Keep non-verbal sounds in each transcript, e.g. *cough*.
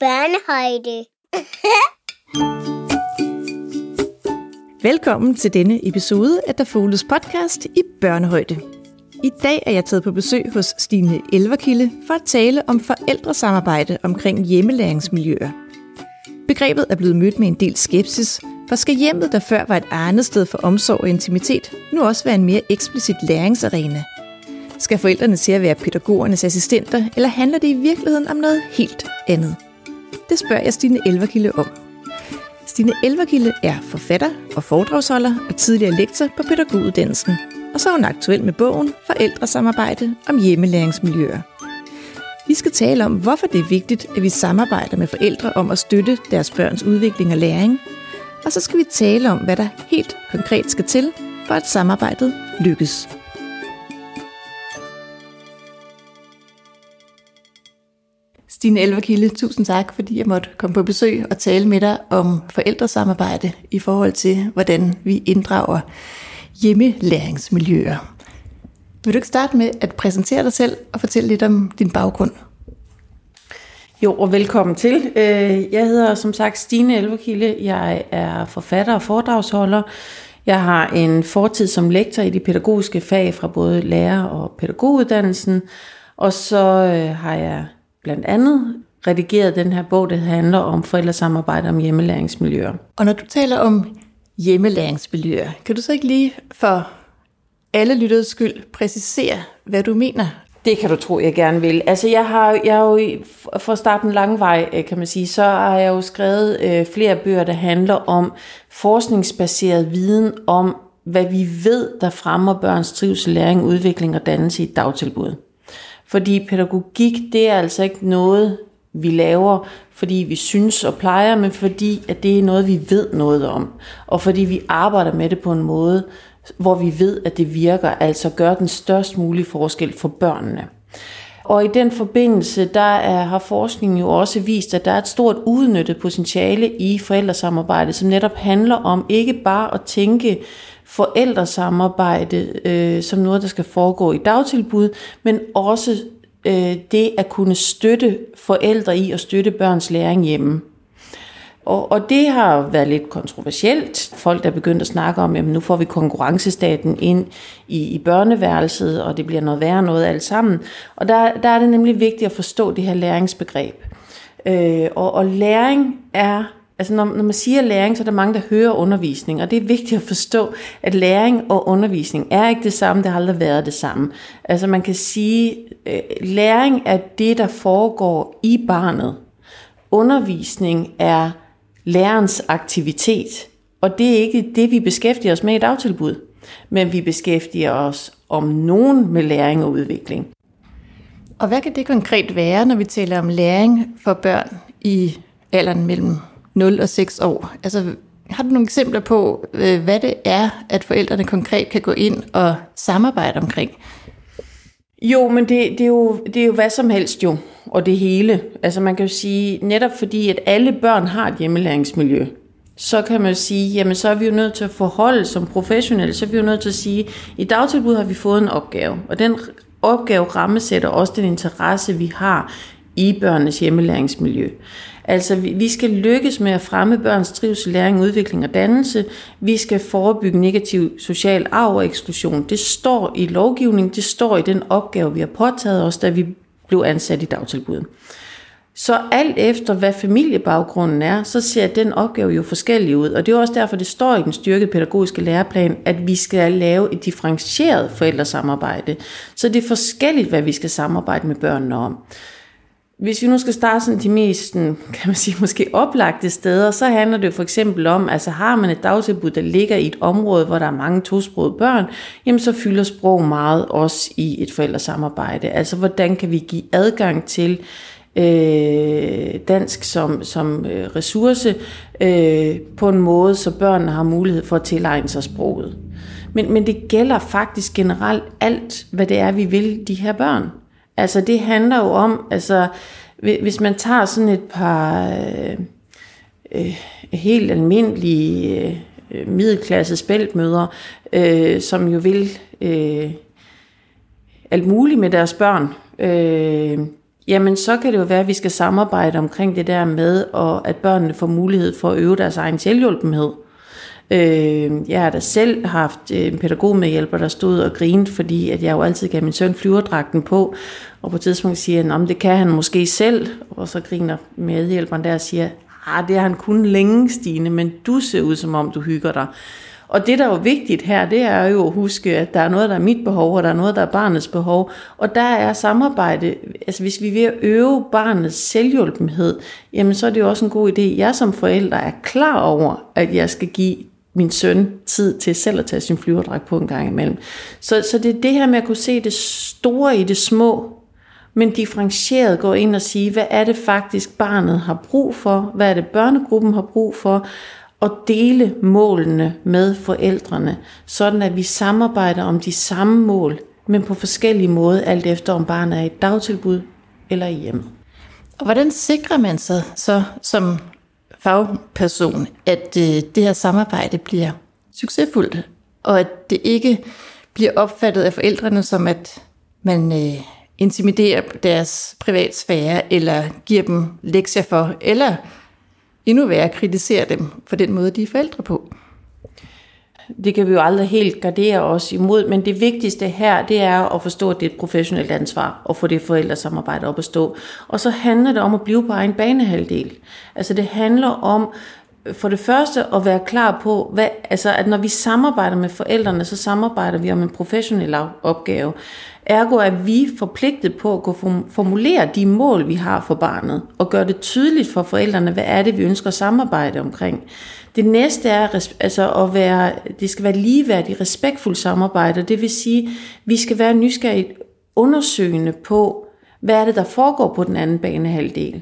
børnehøjde. *laughs* Velkommen til denne episode af Dafoles podcast i børnehøjde. I dag er jeg taget på besøg hos Stine Elverkilde for at tale om forældresamarbejde omkring hjemmelæringsmiljøer. Begrebet er blevet mødt med en del skepsis, for skal hjemmet, der før var et arnested for omsorg og intimitet, nu også være en mere eksplicit læringsarena? Skal forældrene til at være pædagogernes assistenter, eller handler det i virkeligheden om noget helt andet? Det spørger jeg Stine Elverkilde om. Stine Elverkilde er forfatter og foredragsholder og tidligere lektor på pædagoguddannelsen. Og så er hun aktuel med bogen Forældresamarbejde om hjemmelæringsmiljøer. Vi skal tale om, hvorfor det er vigtigt, at vi samarbejder med forældre om at støtte deres børns udvikling og læring. Og så skal vi tale om, hvad der helt konkret skal til, for at samarbejdet lykkes. Stine Elverkilde, tusind tak, fordi jeg måtte komme på besøg og tale med dig om forældresamarbejde i forhold til, hvordan vi inddrager hjemmelæringsmiljøer. Vil du ikke starte med at præsentere dig selv og fortælle lidt om din baggrund? Jo, og velkommen til. Øh, jeg hedder som sagt Stine Elverkilde. Jeg er forfatter og foredragsholder. Jeg har en fortid som lektor i de pædagogiske fag fra både lærer- og pædagoguddannelsen. Og så øh, har jeg blandt andet redigeret den her bog, der handler om forældresamarbejde om hjemmelæringsmiljøer. Og når du taler om hjemmelæringsmiljøer, kan du så ikke lige for alle lytteres skyld præcisere, hvad du mener? Det kan du tro, jeg gerne vil. Altså, jeg har, jeg har jo, for at starte en lang vej, øh, kan man sige, så har jeg jo skrevet øh, flere bøger, der handler om forskningsbaseret viden om, hvad vi ved, der fremmer børns trivsel, læring, udvikling og dannelse i dagtilbud. Fordi pædagogik, det er altså ikke noget, vi laver, fordi vi synes og plejer, men fordi at det er noget, vi ved noget om. Og fordi vi arbejder med det på en måde, hvor vi ved, at det virker, altså gør den størst mulige forskel for børnene. Og i den forbindelse, der er, har forskningen jo også vist, at der er et stort udnyttet potentiale i forældresamarbejde, som netop handler om ikke bare at tænke forældresamarbejde øh, som noget, der skal foregå i dagtilbud, men også øh, det at kunne støtte forældre i at støtte børns læring hjemme. Og, og det har været lidt kontroversielt. Folk der er begyndt at snakke om, at nu får vi konkurrencestaten ind i, i børneværelset, og det bliver noget værre noget alt sammen. Og der, der er det nemlig vigtigt at forstå det her læringsbegreb. Øh, og, og læring er Altså når, når man siger læring, så er der mange, der hører undervisning, og det er vigtigt at forstå, at læring og undervisning er ikke det samme, det har aldrig været det samme. Altså man kan sige, øh, læring er det, der foregår i barnet. Undervisning er lærerens aktivitet, og det er ikke det, vi beskæftiger os med i dagtilbud, men vi beskæftiger os om nogen med læring og udvikling. Og hvad kan det konkret være, når vi taler om læring for børn i alderen mellem 0 og 6 år. Altså, har du nogle eksempler på, øh, hvad det er, at forældrene konkret kan gå ind og samarbejde omkring? Jo, men det, det, er jo, det er jo hvad som helst jo, og det hele. Altså man kan jo sige, netop fordi at alle børn har et hjemmelæringsmiljø, så kan man jo sige, jamen så er vi jo nødt til at forholde som professionelle, så er vi jo nødt til at sige, i dagtilbud har vi fået en opgave, og den opgave rammesætter også den interesse, vi har i børnenes hjemmelæringsmiljø. Altså, vi skal lykkes med at fremme børns trivsel, læring, udvikling og dannelse. Vi skal forebygge negativ social arv og eksklusion. Det står i lovgivningen, det står i den opgave, vi har påtaget os, da vi blev ansat i dagtilbuddet. Så alt efter, hvad familiebaggrunden er, så ser den opgave jo forskellig ud. Og det er også derfor, det står i den styrkede pædagogiske læreplan, at vi skal lave et differentieret forældresamarbejde. Så det er forskelligt, hvad vi skal samarbejde med børnene om. Hvis vi nu skal starte sådan de mest, kan man sige, måske oplagte steder, så handler det for eksempel om, altså har man et dagtilbud, der ligger i et område, hvor der er mange tosprogede børn, jamen så fylder sprog meget også i et forældresamarbejde. Altså hvordan kan vi give adgang til øh, dansk som, som øh, ressource øh, på en måde, så børnene har mulighed for at tilegne sig sproget. Men, men det gælder faktisk generelt alt, hvad det er, vi vil de her børn. Altså det handler jo om, altså hvis man tager sådan et par øh, øh, helt almindelige øh, middelklasse spæltmøder, øh, som jo vil øh, alt muligt med deres børn, øh, jamen så kan det jo være, at vi skal samarbejde omkring det der med, og at børnene får mulighed for at øve deres egen selvhjulpenhed. Øh, jeg har da selv haft øh, en pædagog med hjælper, der stod og grinede, fordi at jeg jo altid gav min søn flyverdragten på, og på et tidspunkt siger han, det kan han måske selv, og så griner medhjælperen der og siger, ah, det har han kun længe, Stine, men du ser ud som om, du hygger dig. Og det, der er jo vigtigt her, det er jo at huske, at der er noget, der er mit behov, og der er noget, der er barnets behov. Og der er samarbejde, altså hvis vi er ved at øve barnets selvhjulpenhed, jamen så er det jo også en god idé, jeg som forælder er klar over, at jeg skal give min søn tid til selv at tage sin flyverdragt på en gang imellem. Så, så det er det her med at kunne se det store i det små, men differentieret gå ind og sige, hvad er det faktisk barnet har brug for, hvad er det børnegruppen har brug for, og dele målene med forældrene, sådan at vi samarbejder om de samme mål, men på forskellige måder, alt efter om barnet er i dagtilbud eller i hjemmet. Og hvordan sikrer man sig så som fagperson, at øh, det her samarbejde bliver succesfuldt, og at det ikke bliver opfattet af forældrene som, at man øh, intimiderer deres privatsfære, eller giver dem lektier for, eller endnu værre kritiserer dem for den måde, de er forældre på. Det kan vi jo aldrig helt gardere os imod, men det vigtigste her, det er at forstå, at det er et professionelt ansvar at få det forældresamarbejde op at stå. Og så handler det om at blive på egen banehalvdel. Altså det handler om for det første at være klar på, hvad, altså at når vi samarbejder med forældrene, så samarbejder vi om en professionel opgave. Ergo er vi forpligtet på at kunne formulere de mål, vi har for barnet, og gøre det tydeligt for forældrene, hvad er det, vi ønsker at samarbejde omkring. Det næste er altså at være, det skal være ligeværdigt, respektfuldt samarbejde, det vil sige, vi skal være nysgerrigt undersøgende på, hvad er det, der foregår på den anden banehalvdel.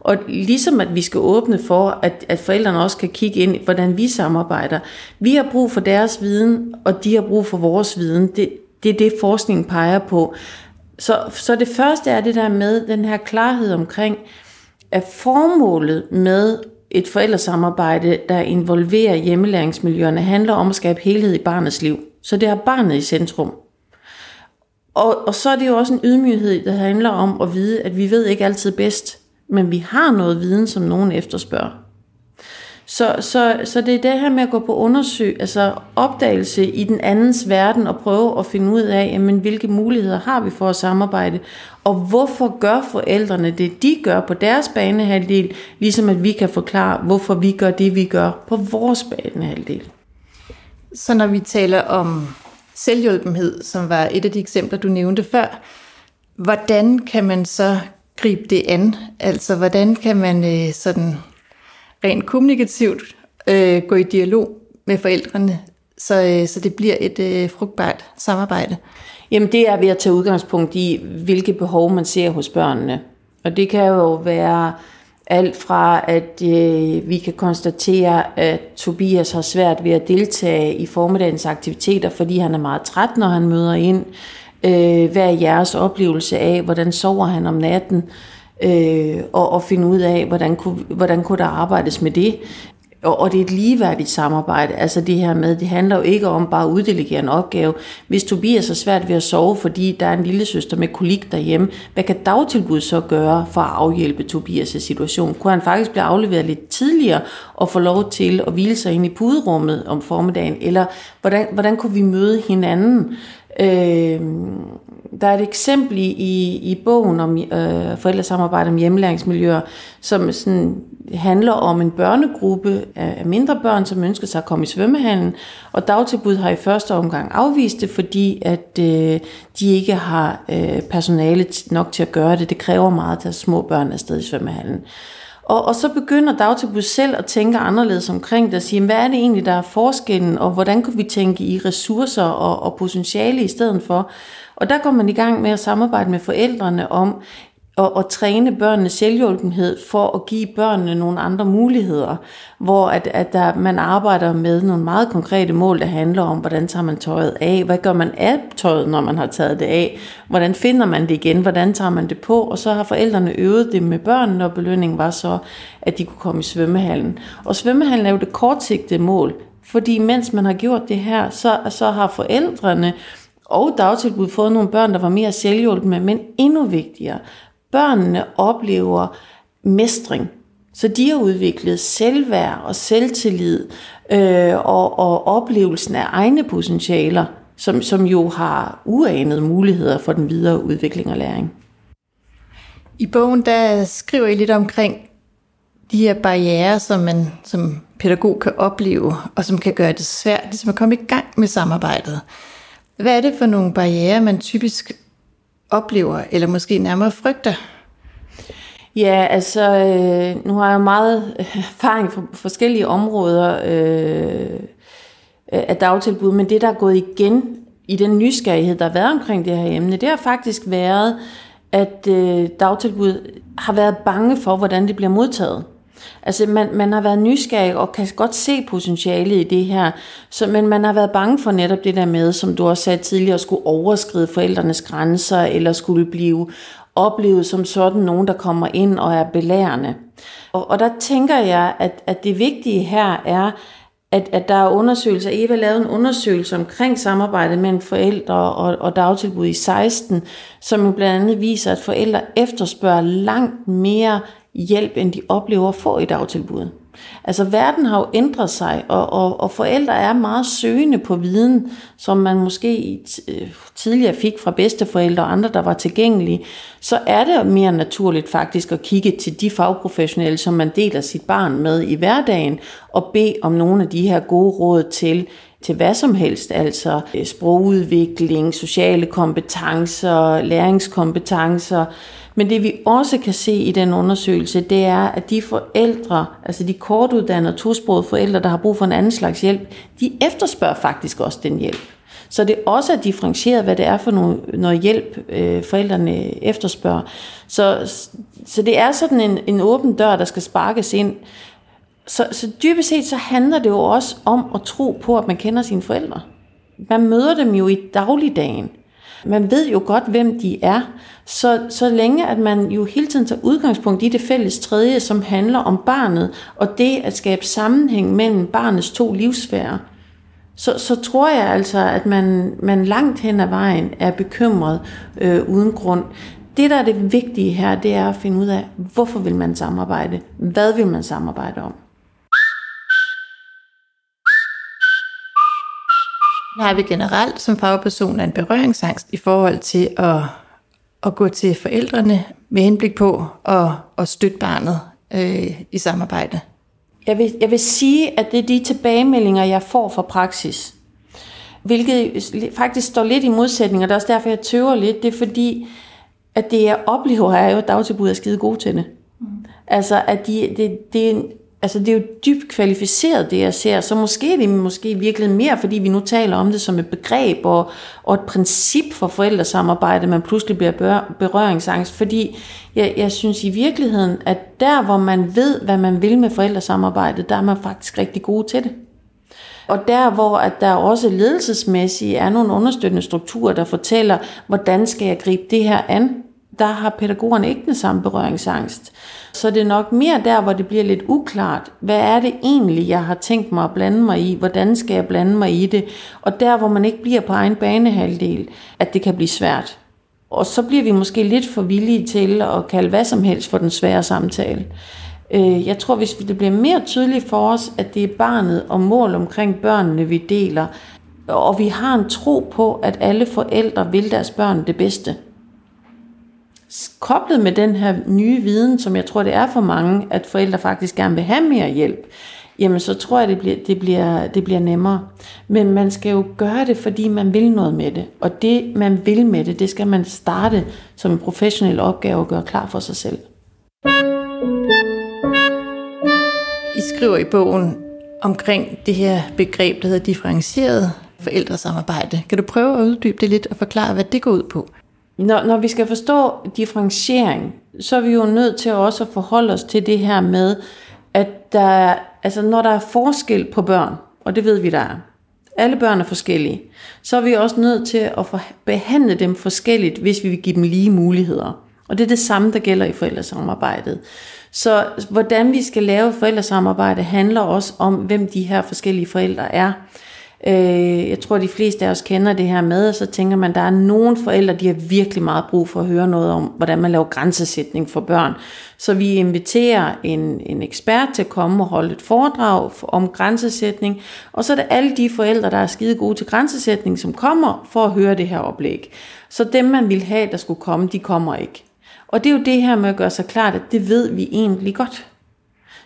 Og ligesom at vi skal åbne for, at, at forældrene også kan kigge ind, hvordan vi samarbejder. Vi har brug for deres viden, og de har brug for vores viden. Det, det er det, forskningen peger på. Så, så det første er det der med den her klarhed omkring, at formålet med et forældresamarbejde, der involverer hjemmelæringsmiljøerne, handler om at skabe helhed i barnets liv. Så det har barnet i centrum. Og, og så er det jo også en ydmyghed, der handler om at vide, at vi ved ikke altid bedst, men vi har noget viden, som nogen efterspørger. Så, så, så det er det her med at gå på undersøg, altså opdagelse i den andens verden og prøve at finde ud af, jamen, hvilke muligheder har vi for at samarbejde, og hvorfor gør forældrene det, de gør på deres banehalvdel, ligesom at vi kan forklare, hvorfor vi gør det, vi gør på vores banehalvdel. Så når vi taler om selvhjulpenhed, som var et af de eksempler, du nævnte før, hvordan kan man så gribe det an? Altså, hvordan kan man øh, sådan rent kommunikativt øh, gå i dialog med forældrene, så, øh, så det bliver et øh, frugtbart samarbejde? Jamen det er ved at tage udgangspunkt i, hvilke behov man ser hos børnene. Og det kan jo være alt fra, at øh, vi kan konstatere, at Tobias har svært ved at deltage i formiddagens aktiviteter, fordi han er meget træt, når han møder ind. Øh, hvad er jeres oplevelse af, hvordan sover han om natten? Øh, og, og finde ud af, hvordan kunne, hvordan kunne der arbejdes med det. Og, og det er et ligeværdigt samarbejde. Altså det her med, det handler jo ikke om bare at uddelegere en opgave. Hvis Tobias er svært ved at sove, fordi der er en lille søster med kolik derhjemme, hvad kan dagtilbud så gøre for at afhjælpe Tobias' situation? Kunne han faktisk blive afleveret lidt tidligere og få lov til at hvile sig ind i puderummet om formiddagen? Eller hvordan, hvordan kunne vi møde hinanden? Øh, der er et eksempel i, i bogen om øh, forældresamarbejde om hjemmelæringsmiljøer, som sådan handler om en børnegruppe af mindre børn, som ønsker sig at komme i svømmehallen, og dagtilbud har i første omgang afvist det, fordi at øh, de ikke har øh, personale nok til at gøre det. Det kræver meget at tage små børn afsted i svømmehallen. Og, og så begynder dagtilbud selv at tænke anderledes omkring det, og sige, hvad er det egentlig, der er forskellen, og hvordan kan vi tænke i ressourcer og, og potentiale i stedet for? Og der går man i gang med at samarbejde med forældrene om at, at træne børnenes selvhjulpenhed for at give børnene nogle andre muligheder, hvor at, at der, man arbejder med nogle meget konkrete mål, der handler om, hvordan tager man tøjet af, hvad gør man af tøjet, når man har taget det af, hvordan finder man det igen, hvordan tager man det på, og så har forældrene øvet det med børnene, og belønningen var så, at de kunne komme i svømmehallen. Og svømmehallen er jo det kortsigtede mål, fordi mens man har gjort det her, så, så har forældrene og dagtilbud fået nogle børn, der var mere selvhjulpende, men endnu vigtigere, børnene oplever mestring. Så de har udviklet selvværd og selvtillid øh, og, og oplevelsen af egne potentialer, som, som jo har uanede muligheder for den videre udvikling og læring. I bogen der skriver I lidt omkring de her barriere, som man som pædagog kan opleve, og som kan gøre det svært ligesom at komme i gang med samarbejdet. Hvad er det for nogle barriere, man typisk oplever, eller måske nærmere frygter? Ja, altså, øh, nu har jeg meget *laughs* erfaring fra forskellige områder øh, af dagtilbud, men det, der er gået igen i den nysgerrighed, der har været omkring det her emne, det har faktisk været, at øh, dagtilbud har været bange for, hvordan det bliver modtaget. Altså man, man har været nysgerrig og kan godt se potentialet i det her, så, men man har været bange for netop det der med, som du også sagde tidligere, at skulle overskride forældrenes grænser, eller skulle blive oplevet som sådan nogen, der kommer ind og er belærende. Og, og der tænker jeg, at, at det vigtige her er, at, at der er undersøgelser. Eva lavede en undersøgelse omkring samarbejdet mellem forældre og, og dagtilbud i 16, som jo blandt andet viser, at forældre efterspørger langt mere hjælp, end de oplever at få i dagtilbuddet. Altså verden har jo ændret sig, og, og, og forældre er meget søgende på viden, som man måske øh, tidligere fik fra bedsteforældre og andre, der var tilgængelige. Så er det mere naturligt faktisk at kigge til de fagprofessionelle, som man deler sit barn med i hverdagen, og bede om nogle af de her gode råd til, til hvad som helst, altså øh, sprogudvikling, sociale kompetencer, læringskompetencer, men det vi også kan se i den undersøgelse, det er, at de forældre, altså de kortuddannede tosprogede forældre, der har brug for en anden slags hjælp, de efterspørger faktisk også den hjælp. Så det er også differentieret, hvad det er for noget, noget hjælp, øh, forældrene efterspørger. Så, så det er sådan en, en åben dør, der skal sparkes ind. Så, så dybest set så handler det jo også om at tro på, at man kender sine forældre. Man møder dem jo i dagligdagen. Man ved jo godt, hvem de er, så, så længe at man jo hele tiden tager udgangspunkt i det fælles tredje, som handler om barnet, og det at skabe sammenhæng mellem barnets to livsfærer, så, så tror jeg altså, at man, man langt hen ad vejen er bekymret øh, uden grund. Det, der er det vigtige her, det er at finde ud af, hvorfor vil man samarbejde? Hvad vil man samarbejde om? Har vi generelt som fagperson en berøringsangst i forhold til at, at gå til forældrene med henblik på at, at støtte barnet øh, i samarbejde? Jeg vil, jeg vil sige, at det er de tilbagemeldinger, jeg får fra praksis. Hvilket faktisk står lidt i modsætning, og det er også derfor, jeg tøver lidt. Det er fordi, at det jeg oplever er jo, at dagtilbud er skide gode til det. Mm. Altså, at de, det, det, altså det er jo dybt kvalificeret, det jeg ser, så måske er det måske virkelig mere, fordi vi nu taler om det som et begreb og, og et princip for forældresamarbejde, man pludselig bliver berøringsangst, fordi jeg, jeg synes i virkeligheden, at der hvor man ved, hvad man vil med forældresamarbejde, der er man faktisk rigtig god til det. Og der, hvor at der også ledelsesmæssigt er nogle understøttende strukturer, der fortæller, hvordan skal jeg gribe det her an, der har pædagogerne ikke den samme berøringsangst. Så det er nok mere der, hvor det bliver lidt uklart. Hvad er det egentlig, jeg har tænkt mig at blande mig i? Hvordan skal jeg blande mig i det? Og der, hvor man ikke bliver på egen banehalvdel, at det kan blive svært. Og så bliver vi måske lidt for villige til at kalde hvad som helst for den svære samtale. Øh, jeg tror, hvis det bliver mere tydeligt for os, at det er barnet og mål omkring børnene, vi deler, og vi har en tro på, at alle forældre vil deres børn det bedste, koblet med den her nye viden, som jeg tror, det er for mange, at forældre faktisk gerne vil have mere hjælp, jamen så tror jeg, det bliver, det bliver, det bliver nemmere. Men man skal jo gøre det, fordi man vil noget med det. Og det, man vil med det, det skal man starte som en professionel opgave og gøre klar for sig selv. I skriver i bogen omkring det her begreb, der hedder differentieret forældresamarbejde. Kan du prøve at uddybe det lidt og forklare, hvad det går ud på? Når, når vi skal forstå differentiering, så er vi jo nødt til også at forholde os til det her med, at der, altså når der er forskel på børn, og det ved vi, der er, alle børn er forskellige, så er vi også nødt til at behandle dem forskelligt, hvis vi vil give dem lige muligheder. Og det er det samme, der gælder i forældresamarbejdet. Så hvordan vi skal lave forældresamarbejde handler også om, hvem de her forskellige forældre er. Øh, jeg tror, de fleste af os kender det her med, og så tænker man, at der er nogle forældre, de har virkelig meget brug for at høre noget om, hvordan man laver grænsesætning for børn. Så vi inviterer en, en ekspert til at komme og holde et foredrag om grænsesætning, og så er det alle de forældre, der er skide gode til grænsesætning, som kommer for at høre det her oplæg. Så dem, man ville have, der skulle komme, de kommer ikke. Og det er jo det her med at gøre sig klart, at det ved vi egentlig godt.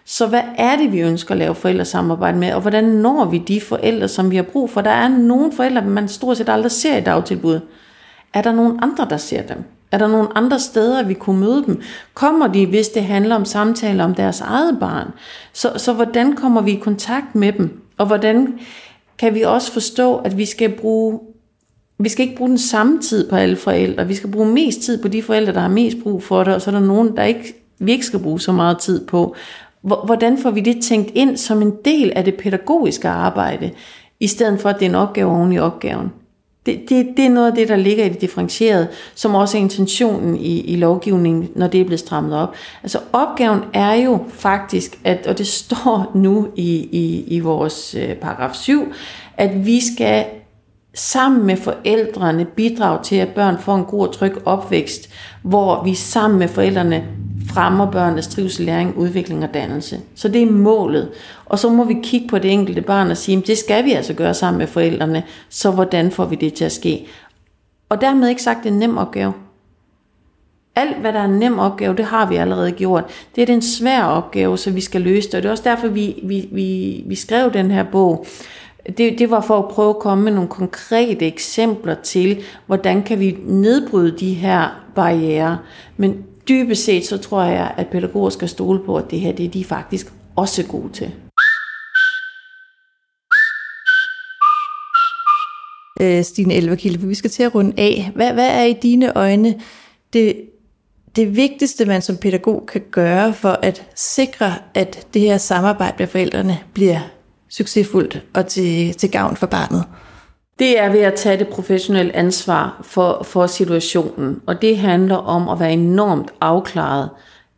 Så hvad er det, vi ønsker at lave forældresamarbejde med, og hvordan når vi de forældre, som vi har brug for? Der er nogle forældre, man stort set aldrig ser i dagtilbud. Er der nogen andre, der ser dem? Er der nogle andre steder, vi kunne møde dem? Kommer de, hvis det handler om samtaler om deres eget barn? Så, så hvordan kommer vi i kontakt med dem? Og hvordan kan vi også forstå, at vi skal bruge vi skal ikke bruge den samme tid på alle forældre. Vi skal bruge mest tid på de forældre, der har mest brug for det, og så er der nogen, der ikke, vi ikke skal bruge så meget tid på. Hvordan får vi det tænkt ind som en del af det pædagogiske arbejde, i stedet for at det er en opgave oven i opgaven? Det, det, det er noget af det, der ligger i det differentierede, som også er intentionen i, i lovgivningen, når det er blevet strammet op. Altså opgaven er jo faktisk, at, og det står nu i, i, i vores øh, paragraf 7, at vi skal sammen med forældrene bidrage til, at børn får en god og tryg opvækst, hvor vi sammen med forældrene fremmer børnenes trivsel, læring, udvikling og dannelse. Så det er målet. Og så må vi kigge på det enkelte barn og sige, det skal vi altså gøre sammen med forældrene, så hvordan får vi det til at ske? Og dermed ikke sagt, det er en nem opgave. Alt, hvad der er en nem opgave, det har vi allerede gjort. Det er en svær opgave, så vi skal løse det. Og det er også derfor, vi, vi, vi, vi skrev den her bog. Det, det var for at prøve at komme med nogle konkrete eksempler til, hvordan kan vi nedbryde de her barriere. Men dybest set, så tror jeg, at pædagoger skal stole på, at det her det er de faktisk også gode til. Øh, Stine Elverkilde, for vi skal til at runde af. Hvad, hvad er i dine øjne det, det vigtigste, man som pædagog kan gøre for at sikre, at det her samarbejde med forældrene bliver succesfuldt og til, til gavn for barnet? Det er ved at tage det professionelle ansvar for, for situationen, og det handler om at være enormt afklaret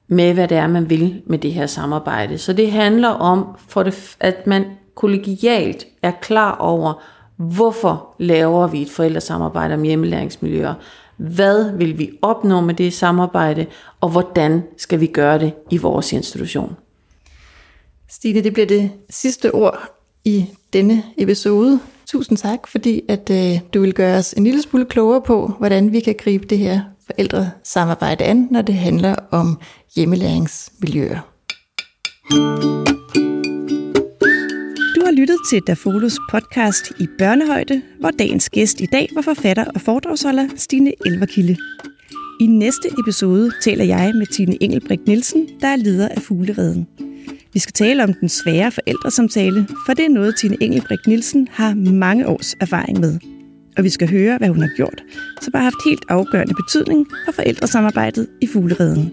med, hvad det er, man vil med det her samarbejde. Så det handler om, for det, at man kollegialt er klar over, hvorfor laver vi et forældresamarbejde om hjemmelæringsmiljøer, hvad vil vi opnå med det samarbejde, og hvordan skal vi gøre det i vores institution. Stine, det bliver det sidste ord i denne episode. Tusind tak, fordi at øh, du vil gøre os en lille smule klogere på, hvordan vi kan gribe det her forældresamarbejde an, når det handler om hjemmelæringsmiljøer. Du har lyttet til Dafolos podcast i børnehøjde, hvor dagens gæst i dag var forfatter og foredragsholder Stine Elverkilde. I næste episode taler jeg med Tine Engelbrecht Nielsen, der er leder af Fuglereden. Vi skal tale om den svære forældresamtale, for det er noget, Tine Engelbrecht Nielsen har mange års erfaring med. Og vi skal høre, hvad hun har gjort, som har haft helt afgørende betydning for forældresamarbejdet i Fuglereden.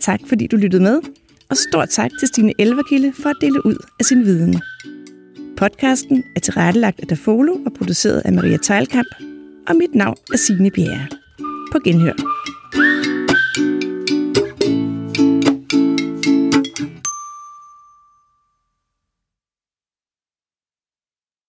Tak fordi du lyttede med, og stort tak til Stine Elverkilde for at dele ud af sin viden. Podcasten er tilrettelagt af Dafolo og produceret af Maria Teilkamp, og mit navn er Signe Bjerre. På genhør.